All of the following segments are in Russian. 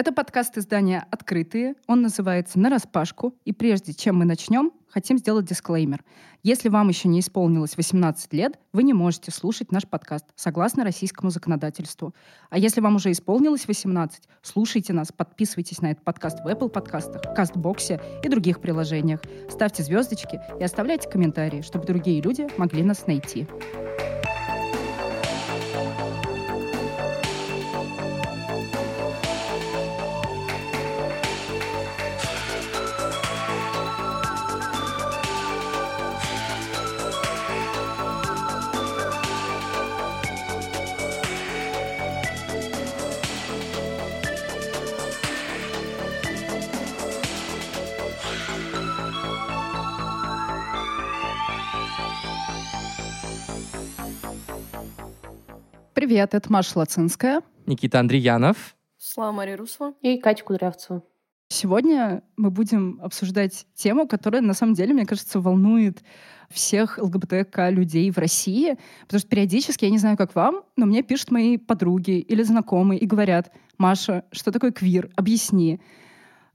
Это подкаст издания «Открытые». Он называется «На распашку». И прежде чем мы начнем, хотим сделать дисклеймер. Если вам еще не исполнилось 18 лет, вы не можете слушать наш подкаст, согласно российскому законодательству. А если вам уже исполнилось 18, слушайте нас, подписывайтесь на этот подкаст в Apple подкастах, Кастбоксе и других приложениях. Ставьте звездочки и оставляйте комментарии, чтобы другие люди могли нас найти. Привет, это Маша Лацинская. Никита Андреянов. Слава Мария Русова. И Катя Кудрявцева. Сегодня мы будем обсуждать тему, которая, на самом деле, мне кажется, волнует всех ЛГБТК людей в России, потому что периодически, я не знаю, как вам, но мне пишут мои подруги или знакомые и говорят, Маша, что такое квир? Объясни.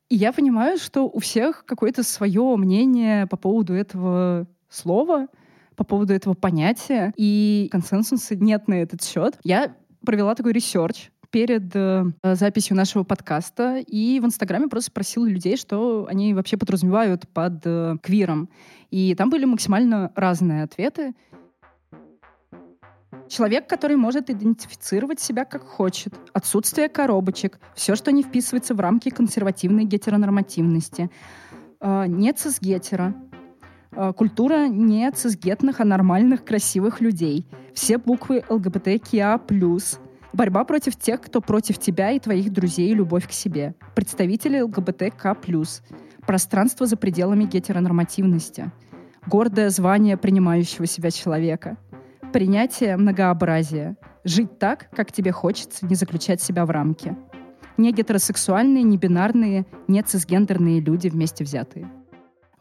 И я понимаю, что у всех какое-то свое мнение по поводу этого слова — по поводу этого понятия, и консенсуса нет на этот счет. Я провела такой research перед э, записью нашего подкаста и в Инстаграме просто спросила людей, что они вообще подразумевают под э, квиром. И там были максимально разные ответы. Человек, который может идентифицировать себя как хочет. Отсутствие коробочек. Все, что не вписывается в рамки консервативной гетеронормативности. Э, нет цисгетера. Э, культура не цисгетных, а нормальных, красивых людей. Все буквы ЛГБТКИА+. Борьба против тех, кто против тебя и твоих друзей, и любовь к себе. Представители ЛГБТК+. Пространство за пределами гетеронормативности. Гордое звание принимающего себя человека. Принятие многообразия. Жить так, как тебе хочется, не заключать себя в рамки. Не гетеросексуальные, не бинарные, не цисгендерные люди вместе взятые.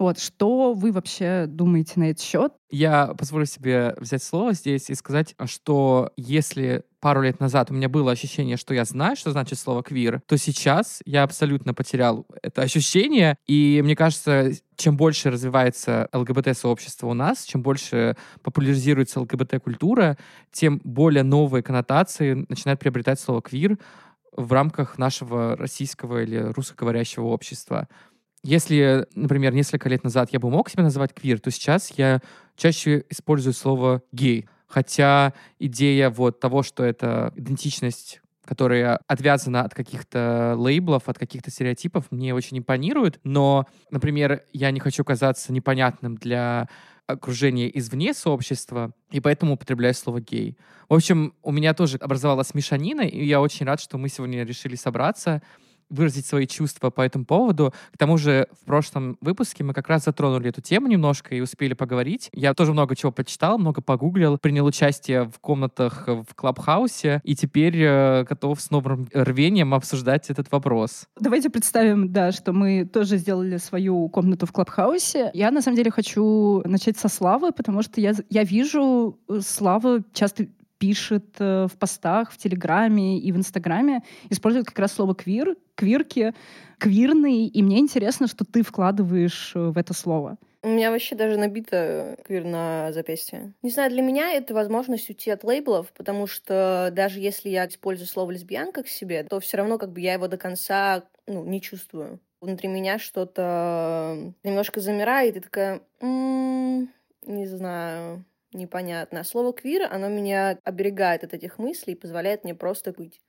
Вот, что вы вообще думаете на этот счет? Я позволю себе взять слово здесь и сказать, что если пару лет назад у меня было ощущение, что я знаю, что значит слово квир, то сейчас я абсолютно потерял это ощущение. И мне кажется, чем больше развивается ЛГБТ-сообщество у нас, чем больше популяризируется ЛГБТ-культура, тем более новые коннотации начинает приобретать слово квир в рамках нашего российского или русскоговорящего общества. Если, например, несколько лет назад я бы мог себя называть квир, то сейчас я чаще использую слово гей. Хотя идея вот того, что это идентичность которая отвязана от каких-то лейблов, от каких-то стереотипов, мне очень импонирует. Но, например, я не хочу казаться непонятным для окружения извне сообщества, и поэтому употребляю слово «гей». В общем, у меня тоже образовалась мешанина, и я очень рад, что мы сегодня решили собраться выразить свои чувства по этому поводу. К тому же в прошлом выпуске мы как раз затронули эту тему немножко и успели поговорить. Я тоже много чего почитал, много погуглил, принял участие в комнатах в Клабхаусе и теперь э, готов с новым рвением обсуждать этот вопрос. Давайте представим, да, что мы тоже сделали свою комнату в Клабхаусе. Я на самом деле хочу начать со Славы, потому что я, я вижу э, Слава часто пишет э, в постах, в Телеграме и в Инстаграме, использует как раз слово «квир», «квирки», «квирный», и мне интересно, что ты вкладываешь э, в это слово. У меня вообще даже набито квир на запястье. Не знаю, для меня это возможность уйти от лейблов, потому что даже если я использую слово лесбиянка к себе, то все равно как бы я его до конца ну, не чувствую. Внутри меня что-то немножко замирает, и такая, м-м, не знаю, непонятно. А слово «квир», оно меня оберегает от этих мыслей и позволяет мне просто быть.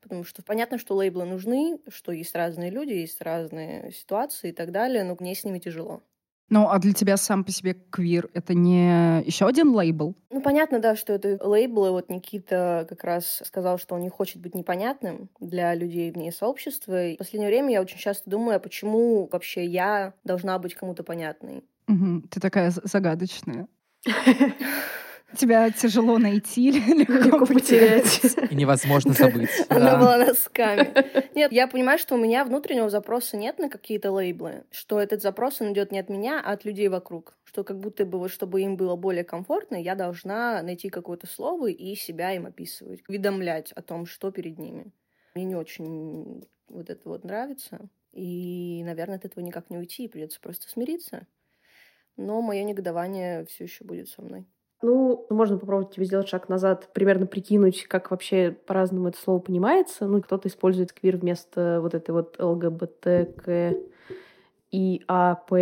Потому что понятно, что лейблы нужны, что есть разные люди, есть разные ситуации и так далее, но мне с ними тяжело. Ну, а для тебя сам по себе квир — это не еще один лейбл? Ну, понятно, да, что это лейблы. Вот Никита как раз сказал, что он не хочет быть непонятным для людей вне сообщества. И в последнее время я очень часто думаю, а почему вообще я должна быть кому-то понятной? Угу, ты такая загадочная. Тебя тяжело найти или легко потерять. И невозможно забыть. Она была носками. Нет, я понимаю, что у меня внутреннего запроса нет на какие-то лейблы, что этот запрос, он идет не от меня, а от людей вокруг. Что как будто бы, вот, чтобы им было более комфортно, я должна найти какое-то слово и себя им описывать, уведомлять о том, что перед ними. Мне не очень вот это вот нравится. И, наверное, от этого никак не уйти, придется просто смириться. Но мое негодование все еще будет со мной. Ну, можно попробовать тебе сделать шаг назад, примерно прикинуть, как вообще по-разному это слово понимается. Ну, кто-то использует квир вместо вот этой вот ЛГБТК и АП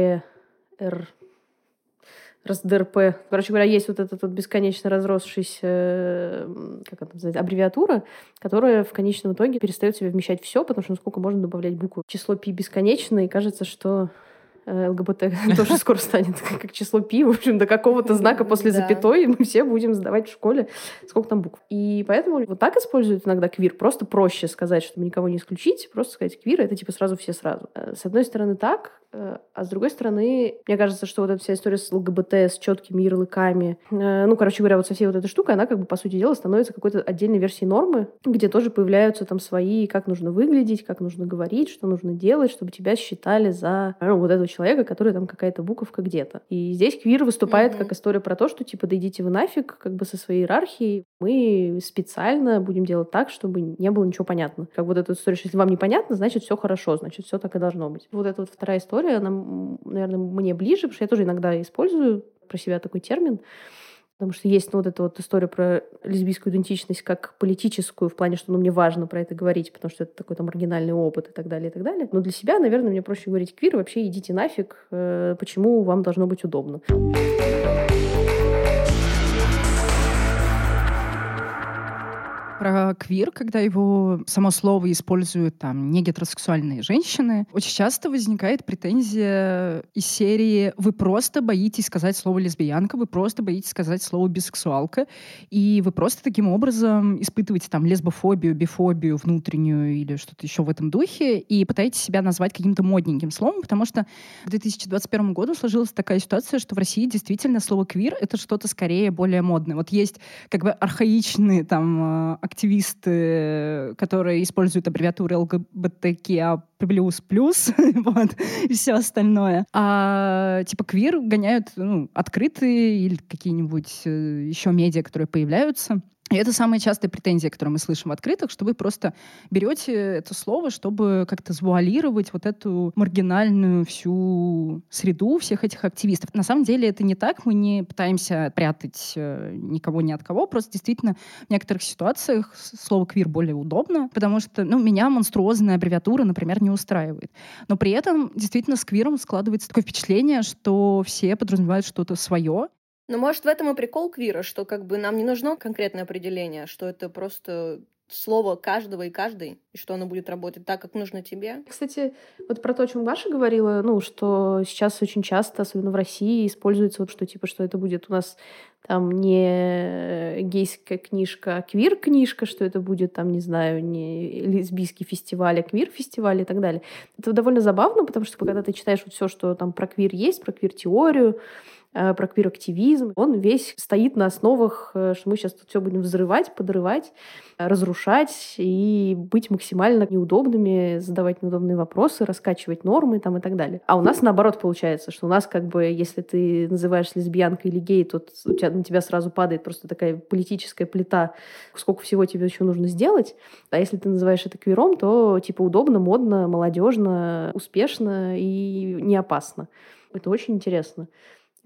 Р РСДРП. Короче говоря, есть вот эта вот бесконечно разросшаяся, как это называется, аббревиатура, которая в конечном итоге перестает себе вмещать все, потому что насколько можно добавлять буквы. Число пи бесконечно, и кажется, что ЛГБТ тоже скоро станет как число пи, в общем, до какого-то знака после запятой мы все будем задавать в школе, сколько там букв. И поэтому вот так используют иногда квир. Просто проще сказать, чтобы никого не исключить, просто сказать квир, это типа сразу все сразу. Э, с одной стороны так, э, а с другой стороны, мне кажется, что вот эта вся история с ЛГБТ, с четкими ярлыками, ну, короче говоря, вот со всей вот этой штукой, она как бы, по сути дела, становится какой-то отдельной версией нормы, где тоже появляются там свои, как нужно выглядеть, как нужно говорить, что нужно делать, чтобы тебя считали за ну, вот этого человека, который там какая-то буковка где-то. И здесь квир выступает mm-hmm. как история про то, что типа да идите вы нафиг, как бы со своей иерархией. Мы специально будем делать так, чтобы не было ничего понятно. Как вот эта история, что если вам непонятно, значит все хорошо, значит все так и должно быть. Вот эта вот вторая история, она, наверное, мне ближе, потому что я тоже иногда использую про себя такой термин. Потому что есть ну, вот эта вот история про лесбийскую идентичность как политическую, в плане, что ну, мне важно про это говорить, потому что это такой там маргинальный опыт и так далее, и так далее. Но для себя, наверное, мне проще говорить квир, вообще идите нафиг, э, почему вам должно быть удобно. Про квир, когда его само слово используют там не гетеросексуальные женщины, очень часто возникает претензия из серии «Вы просто боитесь сказать слово лесбиянка, вы просто боитесь сказать слово бисексуалка, и вы просто таким образом испытываете там лесбофобию, бифобию внутреннюю или что-то еще в этом духе, и пытаетесь себя назвать каким-то модненьким словом, потому что в 2021 году сложилась такая ситуация, что в России действительно слово «квир» — это что-то скорее более модное. Вот есть как бы архаичные там активисты, которые используют аббревиатуры ЛГБТКИА++, вот, и все остальное. А типа квир гоняют ну, открытые или какие-нибудь э, еще медиа, которые появляются. И это самая частая претензия, которую мы слышим в открытых, что вы просто берете это слово, чтобы как-то завуалировать вот эту маргинальную всю среду всех этих активистов. На самом деле это не так, мы не пытаемся прятать э, никого ни от кого, просто действительно в некоторых ситуациях слово «квир» более удобно, потому что ну, меня монструозная аббревиатура, например, не устраивает. Но при этом действительно с квиром складывается такое впечатление, что все подразумевают что-то свое, ну, может, в этом и прикол квира, что как бы нам не нужно конкретное определение, что это просто слово каждого и каждой, и что оно будет работать так, как нужно тебе. Кстати, вот про то, о чем Маша говорила, ну, что сейчас очень часто, особенно в России, используется вот что, типа, что это будет у нас там не гейская книжка, а квир-книжка, что это будет там, не знаю, не лесбийский фестиваль, а квир-фестиваль и так далее. Это довольно забавно, потому что когда ты читаешь вот все, что там про квир есть, про квир-теорию, про квир-активизм. Он весь стоит на основах, э, что мы сейчас тут все будем взрывать, подрывать, разрушать и быть максимально неудобными, задавать неудобные вопросы, раскачивать нормы там и так далее. А у нас наоборот получается, что у нас как бы, если ты называешь лесбиянкой или гей, то у тебя, на тебя сразу падает просто такая политическая плита, сколько всего тебе еще нужно сделать. А если ты называешь это квиром, то типа удобно, модно, молодежно, успешно и не опасно. Это очень интересно.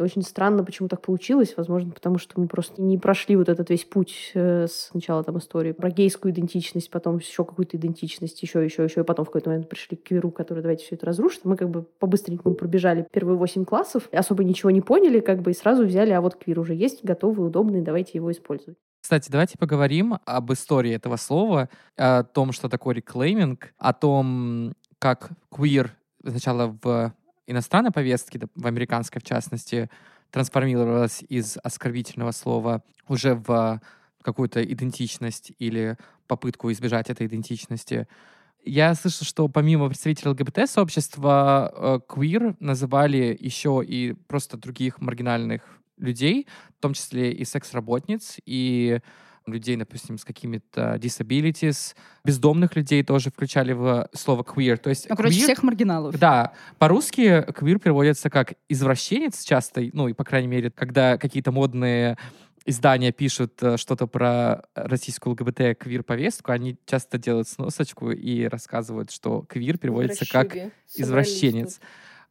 Очень странно, почему так получилось. Возможно, потому что мы просто не прошли вот этот весь путь э, с начала там истории про гейскую идентичность, потом еще какую-то идентичность, еще, еще, еще, и потом в какой-то момент пришли к квиру, который давайте все это разрушит. Мы как бы по-быстренькому пробежали первые восемь классов, особо ничего не поняли, как бы и сразу взяли, а вот квир уже есть, готовый, удобный, давайте его использовать. Кстати, давайте поговорим об истории этого слова, о том, что такое реклейминг, о том, как квир сначала в иностранной повестки, в американской в частности, трансформировалась из оскорбительного слова уже в какую-то идентичность или попытку избежать этой идентичности. Я слышал, что помимо представителей ЛГБТ-сообщества, э, квир называли еще и просто других маргинальных людей, в том числе и секс-работниц, и людей, допустим, с какими-то disabilities, бездомных людей тоже включали в слово queer. То есть ну, короче, queer, всех маргиналов. Да. По-русски queer переводится как извращенец часто, ну, и, по крайней мере, когда какие-то модные издания пишут э, что-то про российскую ЛГБТ-квир-повестку, они часто делают сносочку и рассказывают, что квир переводится как извращенец. А,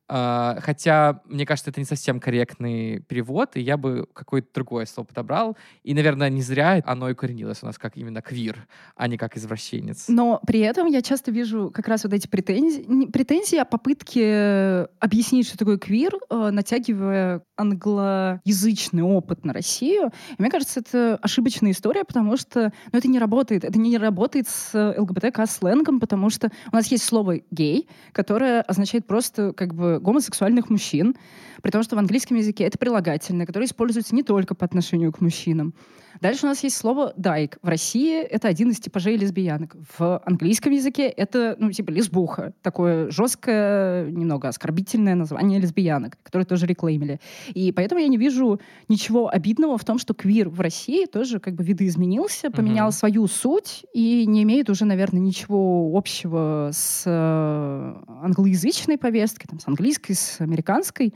хотя, мне кажется, это не совсем корректный перевод, и я бы какое-то другое слово подобрал. И, наверное, не зря оно и коренилось у нас как именно квир, а не как извращенец. Но при этом я часто вижу как раз вот эти претензии, претензии о попытке объяснить, что такое квир, э, натягивая англоязычный опыт на Россию. И мне кажется, это ошибочная история, потому что ну, это не работает. Это не работает с ЛГБТК-сленгом, потому что у нас есть слово «гей», которое означает просто как бы гомосексуальных мужчин, при том, что в английском языке это прилагательное, которое используется не только по отношению к мужчинам. Дальше у нас есть слово «дайк». В России это один из типажей лесбиянок. В английском языке это, ну, типа лесбуха. Такое жесткое, немного оскорбительное название лесбиянок, которое тоже реклеймили. И поэтому я не вижу ничего обидного в том, что квир в России тоже как бы видоизменился, поменял mm-hmm. свою суть и не имеет уже, наверное, ничего общего с э, англоязычной повесткой, там, с английской, с американской.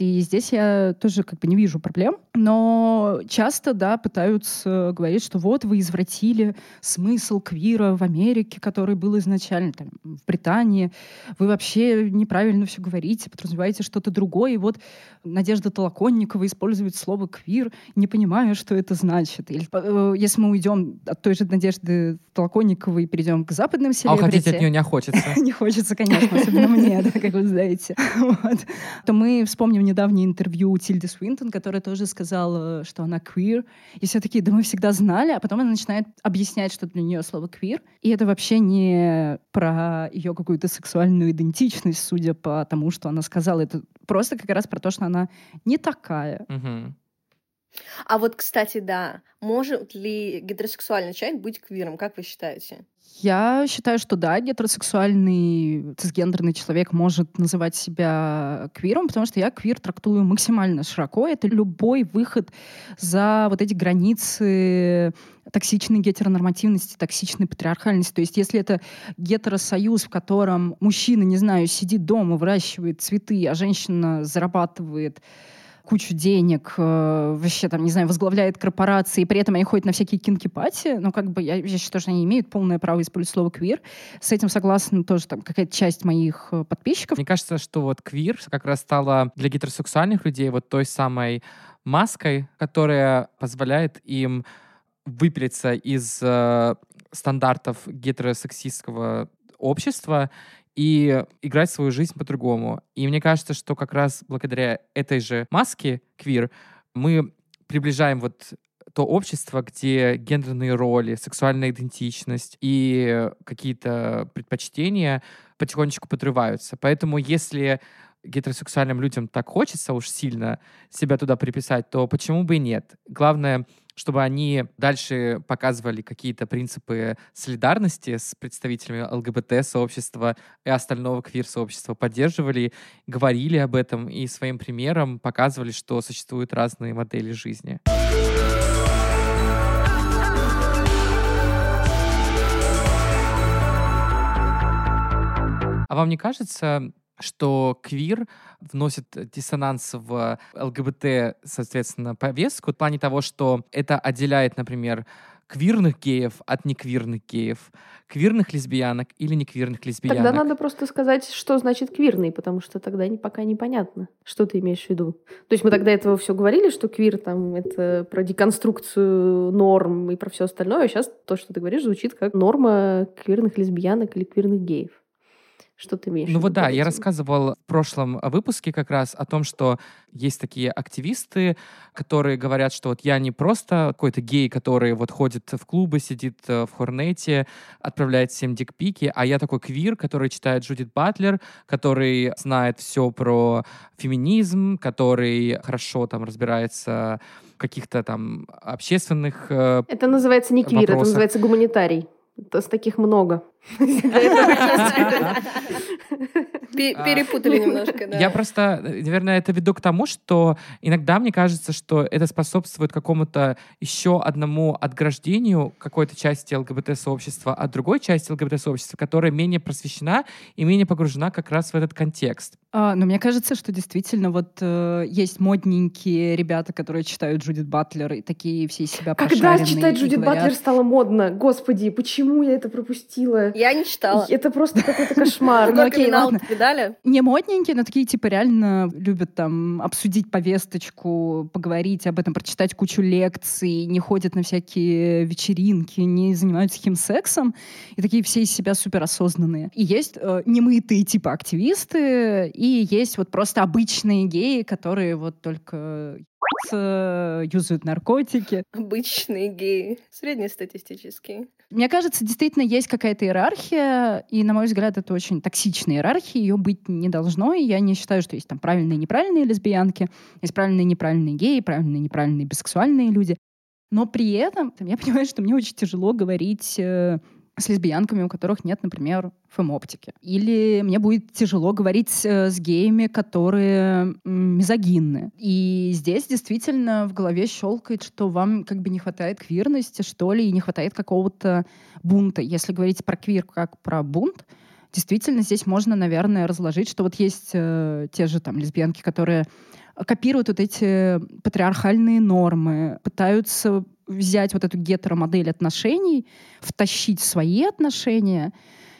И здесь я тоже как бы не вижу проблем. Но часто, да, пытаются говорить, что вот вы извратили смысл квира в Америке, который был изначально там, в Британии. Вы вообще неправильно все говорите, подразумеваете что-то другое. И вот Надежда Толоконникова использует слово «квир», не понимая, что это значит. Или э, если мы уйдем от той же Надежды Толоконниковой и перейдем к западным селебрити... А уходить от нее не хочется. Не хочется, конечно, особенно мне, как вы знаете. То мы вспомним недавнее интервью Тильды Свинтон, которая тоже сказала, что она queer. И все такие, да мы всегда знали, а потом она начинает объяснять, что для нее слово queer. И это вообще не про ее какую-то сексуальную идентичность, судя по тому, что она сказала. Это просто как раз про то, что она не такая. Угу. А вот, кстати, да, может ли гетеросексуальный человек быть квиром, как вы считаете? Я считаю, что да, гетеросексуальный цисгендерный человек может называть себя квиром, потому что я квир трактую максимально широко. Это любой выход за вот эти границы токсичной гетеронормативности, токсичной патриархальности. То есть если это гетеросоюз, в котором мужчина, не знаю, сидит дома, выращивает цветы, а женщина зарабатывает кучу денег, э, вообще там, не знаю, возглавляет корпорации, и при этом они ходят на всякие кинки-пати, но как бы я, я считаю, что они имеют полное право использовать слово «квир». С этим согласна тоже там какая-то часть моих э, подписчиков. Мне кажется, что вот «квир» как раз стала для гетеросексуальных людей вот той самой маской, которая позволяет им выпилиться из э, стандартов гетеросексистского общества и играть свою жизнь по-другому. И мне кажется, что как раз благодаря этой же маске квир мы приближаем вот то общество, где гендерные роли, сексуальная идентичность и какие-то предпочтения потихонечку подрываются. Поэтому если гетеросексуальным людям так хочется уж сильно себя туда приписать, то почему бы и нет? Главное чтобы они дальше показывали какие-то принципы солидарности с представителями ЛГБТ-сообщества и остального квир-сообщества, поддерживали, говорили об этом и своим примером показывали, что существуют разные модели жизни. А вам не кажется, что квир вносит диссонанс в ЛГБТ, соответственно, повестку в плане того, что это отделяет, например, квирных геев от неквирных геев, квирных лесбиянок или неквирных лесбиянок. Тогда надо просто сказать, что значит квирный, потому что тогда не, пока непонятно, что ты имеешь в виду. То есть мы тогда этого все говорили, что квир там это про деконструкцию норм и про все остальное, а сейчас то, что ты говоришь, звучит как норма квирных лесбиянок или квирных геев. Что ты имеешь? Ну вот да, я рассказывал в прошлом выпуске как раз о том, что есть такие активисты, которые говорят, что вот я не просто какой-то гей, который вот ходит в клубы, сидит э, в хорнете, отправляет всем дикпики, а я такой квир, который читает Джудит Батлер, который знает все про феминизм, который хорошо там разбирается в каких-то там общественных э, Это называется не квир, вопросах. это называется гуманитарий. С таких много. Перепутали немножко, да. Я просто, наверное, это веду к тому, что иногда мне кажется, что это способствует какому-то еще одному отграждению какой-то части ЛГБТ-сообщества от другой части ЛГБТ-сообщества, которая менее просвещена и менее погружена как раз в этот контекст. А, но мне кажется, что действительно вот э, есть модненькие ребята, которые читают Джудит Батлер, и такие все из себя Когда читать Джудит говорят... Батлер стало модно? Господи, почему я это пропустила? Я не читала. Это просто какой-то кошмар. Ну окей, ладно. Видали? Не модненькие, но такие типа реально любят там обсудить повесточку, поговорить об этом, прочитать кучу лекций, не ходят на всякие вечеринки, не занимаются химсексом, и такие все из себя суперосознанные. И есть э, немытые типа активисты, и есть вот просто обычные геи, которые вот только юзают наркотики. Обычные геи, среднестатистические. Мне кажется, действительно есть какая-то иерархия, и, на мой взгляд, это очень токсичная иерархия, ее быть не должно, и я не считаю, что есть там правильные и неправильные лесбиянки, есть правильные и неправильные геи, правильные и неправильные бисексуальные люди. Но при этом я понимаю, что мне очень тяжело говорить э, с лесбиянками, у которых нет, например, фемоптики. Или мне будет тяжело говорить э, с геями, которые мизогинны. И здесь действительно в голове щелкает, что вам как бы не хватает квирности, что ли, и не хватает какого-то бунта. Если говорить про квир как про бунт, действительно здесь можно, наверное, разложить, что вот есть э, те же там лесбиянки, которые копируют вот эти патриархальные нормы, пытаются взять вот эту гетеромодель отношений, втащить свои отношения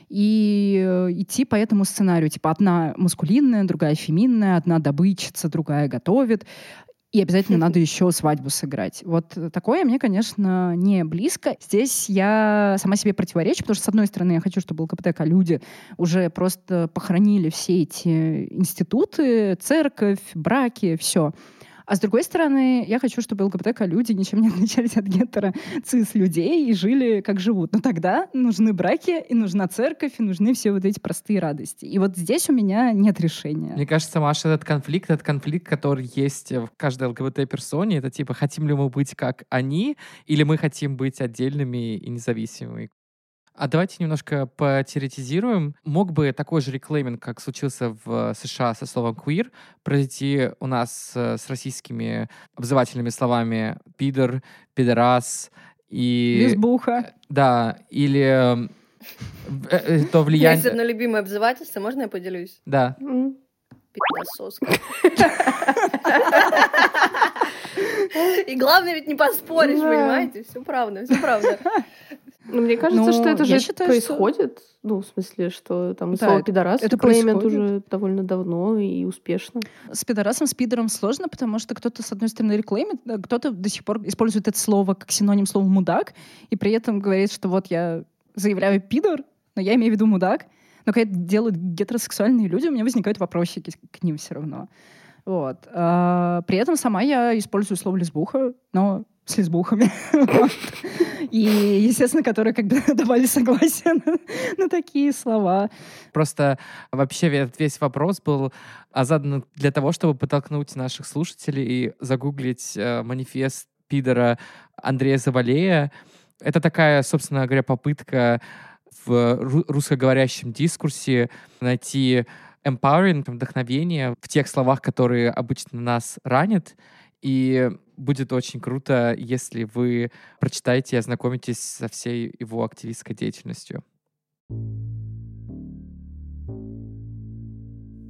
и э, идти по этому сценарию. Типа одна маскулинная, другая феминная, одна добычица, другая готовит. И обязательно надо еще свадьбу сыграть. Вот такое мне, конечно, не близко. Здесь я сама себе противоречу, потому что, с одной стороны, я хочу, чтобы ЛГБТК люди уже просто похоронили все эти институты, церковь, браки, все. А с другой стороны, я хочу, чтобы ЛГБТК-люди ничем не отличались от гетеро-цис-людей и жили, как живут. Но тогда нужны браки, и нужна церковь, и нужны все вот эти простые радости. И вот здесь у меня нет решения. Мне кажется, Маша, этот конфликт, этот конфликт, который есть в каждой ЛГБТ-персоне, это типа, хотим ли мы быть как они, или мы хотим быть отдельными и независимыми. А давайте немножко потеоретизируем. Мог бы такой же реклейминг, как случился в США со словом queer, произойти у нас э, с российскими обзывательными словами пидор, пидорас и... Лесбуха. Да, или э, э, то влияние... Есть одно любимое обзывательство, можно я поделюсь? Да. Пидососка. И главное ведь не поспоришь, понимаете? Все правда, все правда. Ну, мне кажется, ну, что это же считаю, происходит. Что... Ну, в смысле, что там да, слово пидорас это клеймят уже довольно давно и успешно. С пидорасом, с пидором сложно, потому что кто-то, с одной стороны, реклеймит, кто-то до сих пор использует это слово как синоним слова «мудак», и при этом говорит, что вот я заявляю «пидор», но я имею в виду «мудак». Но когда это делают гетеросексуальные люди, у меня возникают вопросики к ним все равно. Вот. А, при этом сама я использую слово «лесбуха», но с лесбухами. И, естественно, которые как бы давали согласие на, такие слова. Просто вообще весь вопрос был а, задан для того, чтобы подтолкнуть наших слушателей и загуглить э, манифест пидора Андрея Завалея. Это такая, собственно говоря, попытка в русскоговорящем дискурсе найти empowering, вдохновение в тех словах, которые обычно нас ранят, и будет очень круто, если вы прочитаете и ознакомитесь со всей его активистской деятельностью.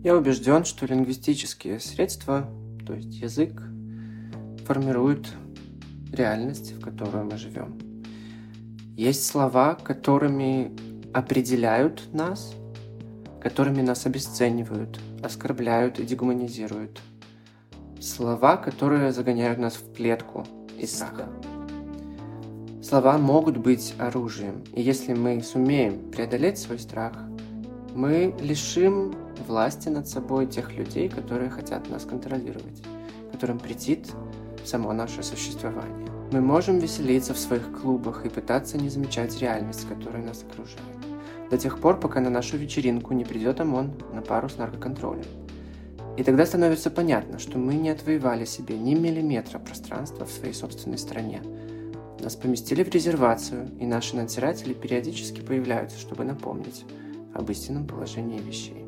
Я убежден, что лингвистические средства, то есть язык, формируют реальность, в которой мы живем. Есть слова, которыми определяют нас, которыми нас обесценивают, оскорбляют и дегуманизируют – Слова, которые загоняют нас в клетку и страх. Слова могут быть оружием, и если мы сумеем преодолеть свой страх, мы лишим власти над собой тех людей, которые хотят нас контролировать, которым претит само наше существование. Мы можем веселиться в своих клубах и пытаться не замечать реальность, которая нас окружает. До тех пор, пока на нашу вечеринку не придет ОМОН на пару с наркоконтролем. И тогда становится понятно, что мы не отвоевали себе ни миллиметра пространства в своей собственной стране. Нас поместили в резервацию, и наши надзиратели периодически появляются, чтобы напомнить об истинном положении вещей.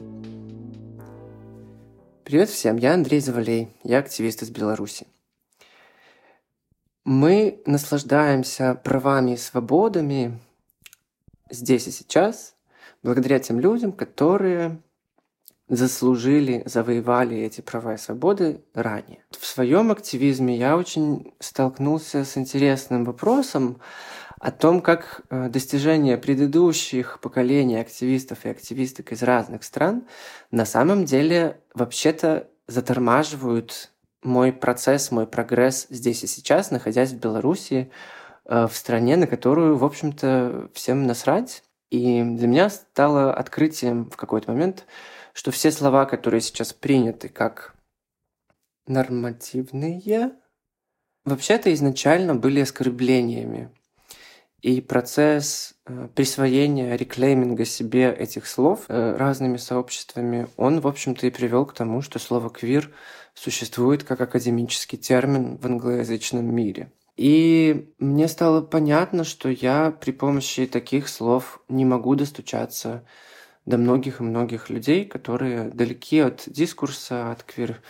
Привет всем, я Андрей Завалей, я активист из Беларуси. Мы наслаждаемся правами и свободами здесь и сейчас, благодаря тем людям, которые заслужили, завоевали эти права и свободы ранее. В своем активизме я очень столкнулся с интересным вопросом о том, как э, достижения предыдущих поколений активистов и активисток из разных стран на самом деле вообще-то затормаживают мой процесс, мой прогресс здесь и сейчас, находясь в Беларуси, э, в стране, на которую, в общем-то, всем насрать. И для меня стало открытием в какой-то момент, что все слова, которые сейчас приняты как нормативные, вообще-то изначально были оскорблениями. И процесс э, присвоения, реклейминга себе этих слов э, разными сообществами, он, в общем-то, и привел к тому, что слово «квир» существует как академический термин в англоязычном мире. И мне стало понятно, что я при помощи таких слов не могу достучаться до многих и многих людей, которые далеки от дискурса, от квир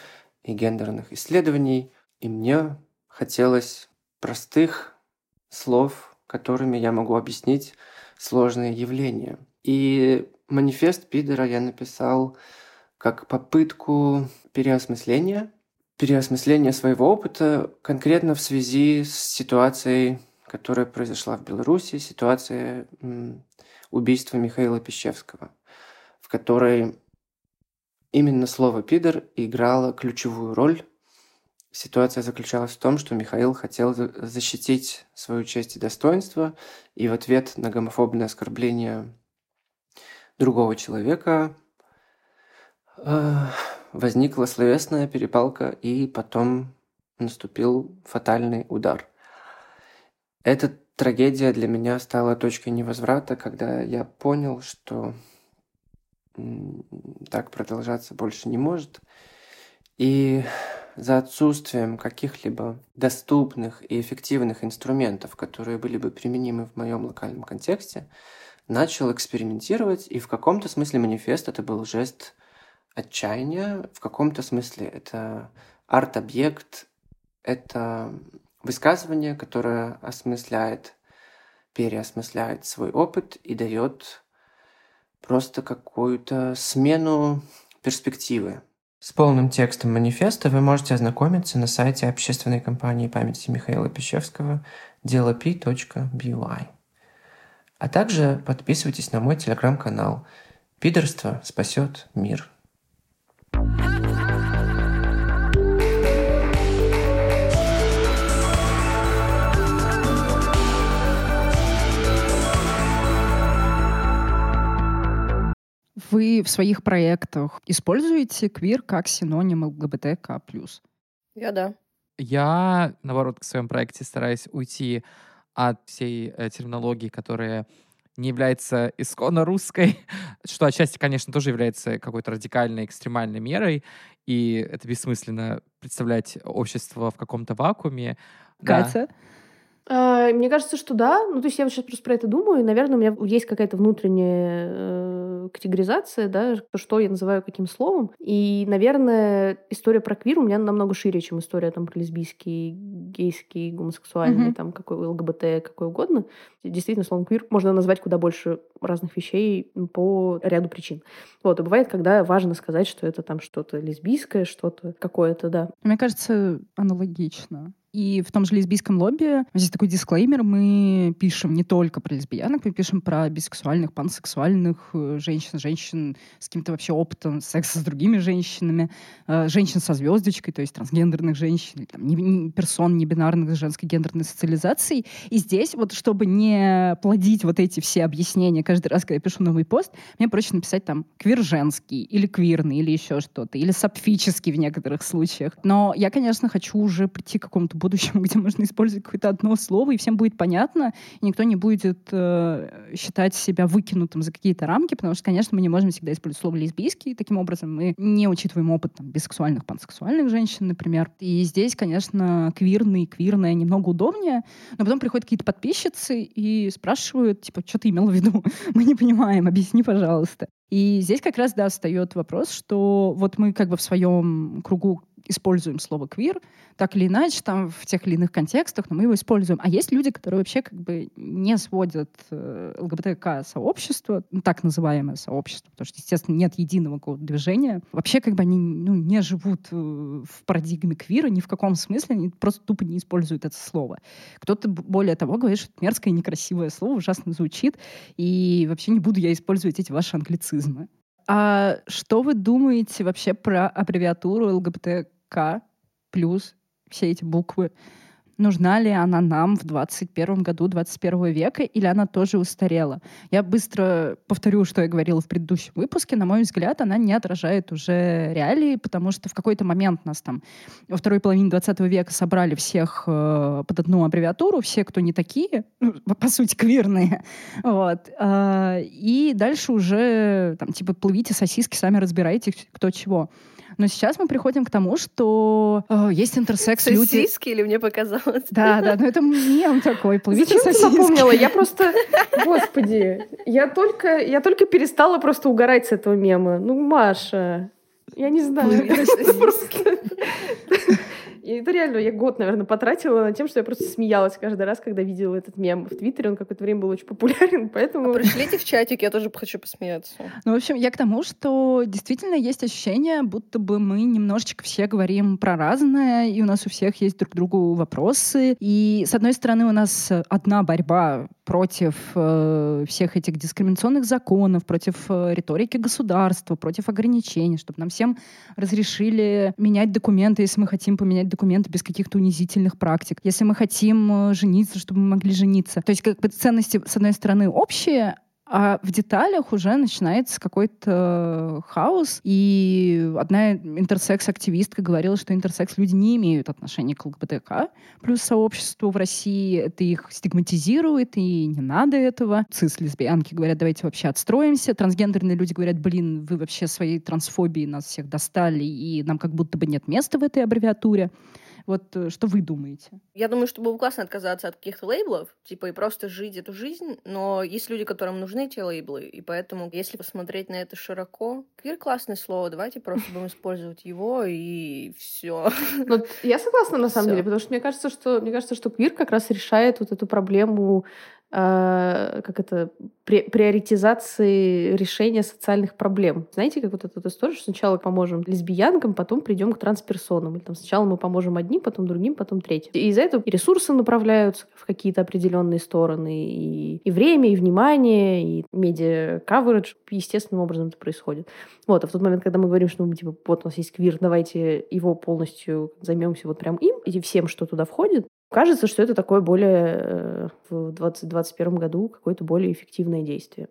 и гендерных исследований. И мне хотелось простых слов, которыми я могу объяснить сложные явления. И манифест Пидера я написал как попытку переосмысления, переосмысления своего опыта конкретно в связи с ситуацией, которая произошла в Беларуси, ситуация убийства Михаила Пищевского – которой именно слово «пидор» играло ключевую роль. Ситуация заключалась в том, что Михаил хотел защитить свою честь и достоинство, и в ответ на гомофобное оскорбление другого человека э, возникла словесная перепалка, и потом наступил фатальный удар. Эта трагедия для меня стала точкой невозврата, когда я понял, что так продолжаться больше не может. И за отсутствием каких-либо доступных и эффективных инструментов, которые были бы применимы в моем локальном контексте, начал экспериментировать, и в каком-то смысле манифест это был жест отчаяния, в каком-то смысле это арт-объект, это высказывание, которое осмысляет, переосмысляет свой опыт и дает просто какую-то смену перспективы. С полным текстом манифеста вы можете ознакомиться на сайте общественной компании памяти Михаила Пищевского делопи.by. А также подписывайтесь на мой телеграм-канал «Пидорство спасет мир». Вы в своих проектах используете квир как синоним ЛГБТК+. Я да. Я, наоборот, в своем проекте стараюсь уйти от всей э, терминологии, которая не является исконно русской, что отчасти, конечно, тоже является какой-то радикальной, экстремальной мерой, и это бессмысленно представлять общество в каком-то вакууме. Катя? Да. А, мне кажется, что да. Ну, то есть я вот сейчас просто про это думаю, и, наверное, у меня есть какая-то внутренняя э, категоризация, да, что я называю каким словом. И, наверное, история про квир у меня намного шире, чем история там про лесбийский, гейский, гомосексуальный, mm-hmm. там какой ЛГБТ, какой угодно. Действительно, словом квир можно назвать куда больше разных вещей по ряду причин. Вот, и бывает, когда важно сказать, что это там что-то лесбийское, что-то какое-то, да. Мне кажется, аналогично. И в том же лесбийском лобби, здесь такой дисклеймер, мы пишем не только про лесбиянок, мы пишем про бисексуальных, пансексуальных э, женщин, женщин с каким-то вообще опытом секса с другими женщинами, э, женщин со звездочкой, то есть трансгендерных женщин, там, не, не, персон небинарных с женской гендерной социализацией. И здесь вот, чтобы не плодить вот эти все объяснения каждый раз, когда я пишу новый пост, мне проще написать там квир женский или квирный или еще что-то, или сапфический в некоторых случаях. Но я, конечно, хочу уже прийти к какому-то будущем, где можно использовать какое-то одно слово, и всем будет понятно, и никто не будет э, считать себя выкинутым за какие-то рамки, потому что, конечно, мы не можем всегда использовать слово лесбийский, таким образом мы не учитываем опыт там, бисексуальных, пансексуальных женщин, например. И здесь, конечно, квирный, квирное немного удобнее, но потом приходят какие-то подписчицы и спрашивают, типа, что ты имел в виду? мы не понимаем, объясни, пожалуйста. И здесь как раз, да, встает вопрос, что вот мы как бы в своем кругу используем слово «квир», так или иначе, там, в тех или иных контекстах, но мы его используем. А есть люди, которые вообще как бы не сводят э, ЛГБТК-сообщество, ну, так называемое сообщество, потому что, естественно, нет единого движения. Вообще как бы они ну, не живут э, в парадигме квира ни в каком смысле, они просто тупо не используют это слово. Кто-то, более того, говорит, что это мерзкое некрасивое слово, ужасно звучит, и вообще не буду я использовать эти ваши англицизмы. А что вы думаете вообще про аббревиатуру ЛГБТК плюс все эти буквы? Нужна ли она нам в 21 году 21 века, или она тоже устарела. Я быстро повторю, что я говорила в предыдущем выпуске. На мой взгляд, она не отражает уже реалии, потому что в какой-то момент нас там во второй половине 20 века собрали всех э, под одну аббревиатуру, все, кто не такие, ну, по сути, квирные. Вот. Э, и дальше уже там типа плывите сосиски, сами разбирайте, кто чего. Но сейчас мы приходим к тому, что э, есть интерсекс люди... Сосиски или мне показалось? Да, да, но это мем такой. Плывите Зачем сосиски. ты напомнила? Я просто... Господи, я только, я только перестала просто угорать с этого мема. Ну, Маша, я не знаю. Просто... И это реально, я год, наверное, потратила на тем, что я просто смеялась каждый раз, когда видела этот мем в Твиттере. Он какое-то время был очень популярен, поэтому... А пришлите в чатик, я тоже хочу посмеяться. Ну, в общем, я к тому, что действительно есть ощущение, будто бы мы немножечко все говорим про разное, и у нас у всех есть друг другу вопросы. И, с одной стороны, у нас одна борьба против э, всех этих дискриминационных законов, против э, риторики государства, против ограничений, чтобы нам всем разрешили менять документы, если мы хотим поменять документы без каких-то унизительных практик. Если мы хотим э, жениться, чтобы мы могли жениться. То есть как бы ценности, с одной стороны, общие, а в деталях уже начинается какой-то хаос. И одна интерсекс-активистка говорила, что интерсекс-люди не имеют отношения к ЛГБТК плюс сообществу в России. Это их стигматизирует, и не надо этого. Цис-лесбиянки говорят, давайте вообще отстроимся. Трансгендерные люди говорят, блин, вы вообще своей трансфобией нас всех достали, и нам как будто бы нет места в этой аббревиатуре. Вот э, что вы думаете? Я думаю, что было бы классно отказаться от каких-то лейблов, типа, и просто жить эту жизнь, но есть люди, которым нужны эти лейблы, и поэтому, если посмотреть на это широко, квир классное слово, давайте просто будем использовать его, и все. Я согласна, на самом деле, потому что мне кажется, что мне кажется, что квир как раз решает вот эту проблему как это, при, приоритизации решения социальных проблем. Знаете, как вот эта история, что сначала поможем лесбиянкам, потом придем к трансперсонам. Или там сначала мы поможем одним, потом другим, потом третьим. И из-за этого ресурсы направляются в какие-то определенные стороны, и, и время, и внимание, и медиа-каверидж естественным образом это происходит. Вот, а в тот момент, когда мы говорим, что ну, типа, вот у нас есть квир, давайте его полностью займемся вот прям им, и всем, что туда входит, Кажется, что это такое более э, в 2021 году какое-то более эффективное действие.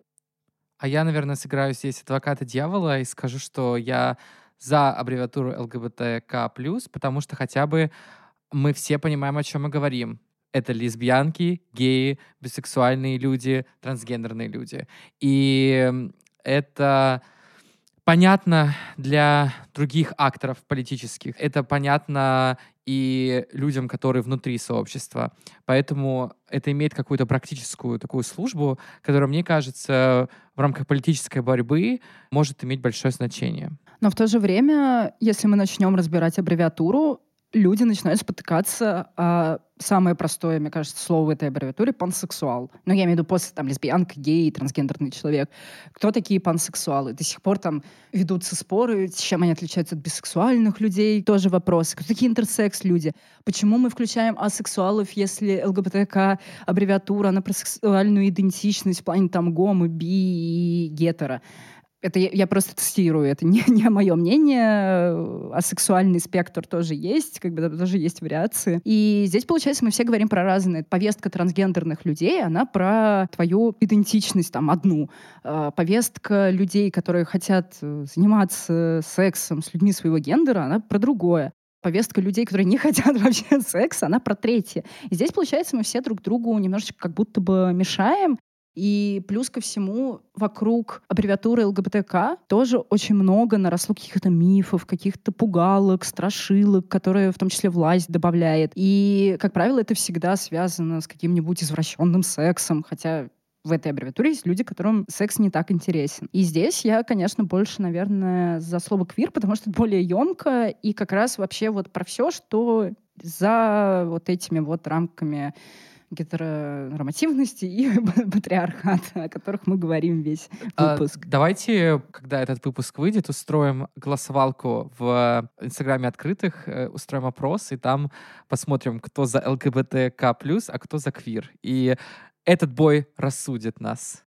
А я, наверное, сыграю здесь адвоката дьявола и скажу, что я за аббревиатуру ЛГБТК+, потому что хотя бы мы все понимаем, о чем мы говорим. Это лесбиянки, геи, бисексуальные люди, трансгендерные люди. И это понятно для других акторов политических. Это понятно и людям, которые внутри сообщества. Поэтому это имеет какую-то практическую такую службу, которая, мне кажется, в рамках политической борьбы может иметь большое значение. Но в то же время, если мы начнем разбирать аббревиатуру, люди начинают спотыкаться. А самое простое, мне кажется, слово в этой аббревиатуре — пансексуал. Ну, я имею в виду после там лесбиянка, гей, трансгендерный человек. Кто такие пансексуалы? До сих пор там ведутся споры, чем они отличаются от бисексуальных людей. Тоже вопрос. Кто такие интерсекс-люди? Почему мы включаем асексуалов, если ЛГБТК аббревиатура на просексуальную идентичность в плане там гомо, би и гетера? Это я, я просто тестирую, это не, не мое мнение, а сексуальный спектр тоже есть, как бы тоже есть вариации. И здесь, получается, мы все говорим про разные. Повестка трансгендерных людей, она про твою идентичность, там, одну. А повестка людей, которые хотят э, заниматься сексом с людьми своего гендера, она про другое повестка людей, которые не хотят вообще секса, она про третье. И здесь, получается, мы все друг другу немножечко как будто бы мешаем, и плюс ко всему вокруг аббревиатуры ЛГБТК тоже очень много наросло каких-то мифов, каких-то пугалок, страшилок, которые в том числе власть добавляет. И, как правило, это всегда связано с каким-нибудь извращенным сексом, хотя в этой аббревиатуре есть люди, которым секс не так интересен. И здесь я, конечно, больше, наверное, за слово квир, потому что это более емко и как раз вообще вот про все, что за вот этими вот рамками гетеронормативности и патриархата, о которых мы говорим весь а, выпуск. А, давайте, когда этот выпуск выйдет, устроим голосовалку в Инстаграме открытых, э, устроим опрос, и там посмотрим, кто за ЛГБТК+, а кто за квир. И этот бой рассудит нас.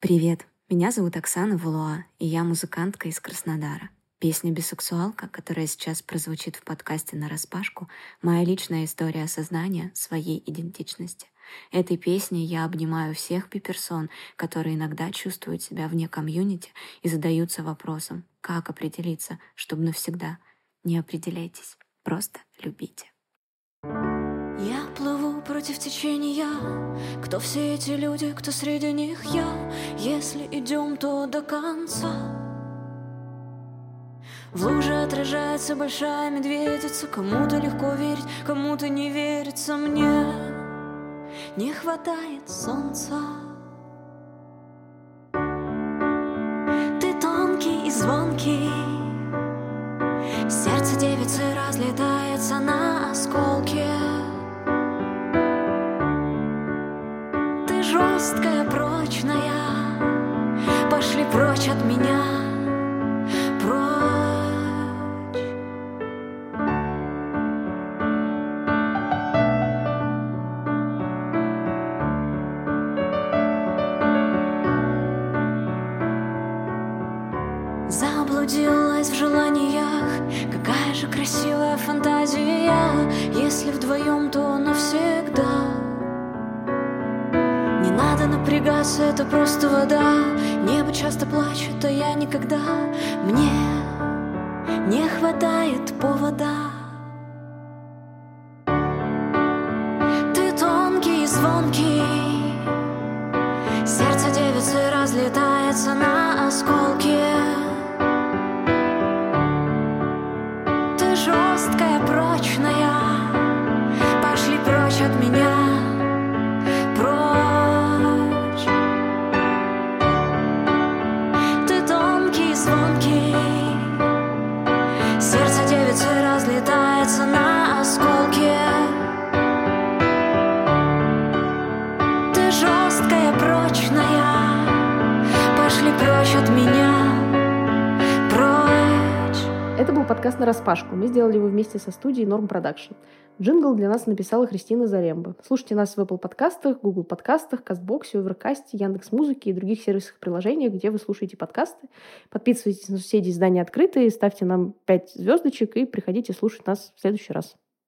Привет, меня зовут Оксана Валуа, и я музыкантка из Краснодара. Песня «Бисексуалка», которая сейчас прозвучит в подкасте на распашку, моя личная история осознания своей идентичности. Этой песней я обнимаю всех пиперсон, которые иногда чувствуют себя вне комьюнити и задаются вопросом, как определиться, чтобы навсегда. Не определяйтесь, просто любите. Я плыву против течения. Кто все эти люди, кто среди них я? Если идем, то до конца. В луже отражается большая медведица. Кому-то легко верить, кому-то не верится мне. Не хватает солнца. Ты тонкий и звонкий. Сердце девицы разлетается на осколки прочь от меня повода. Ты тонкий звонкий подкаст на распашку. Мы сделали его вместе со студией Norm Production. Джингл для нас написала Христина Заремба. Слушайте нас в Apple подкастах, Google подкастах, Оверкасте, Яндекс Музыке и других сервисах приложениях, где вы слушаете подкасты. Подписывайтесь на соседей издания открытые, ставьте нам 5 звездочек и приходите слушать нас в следующий раз.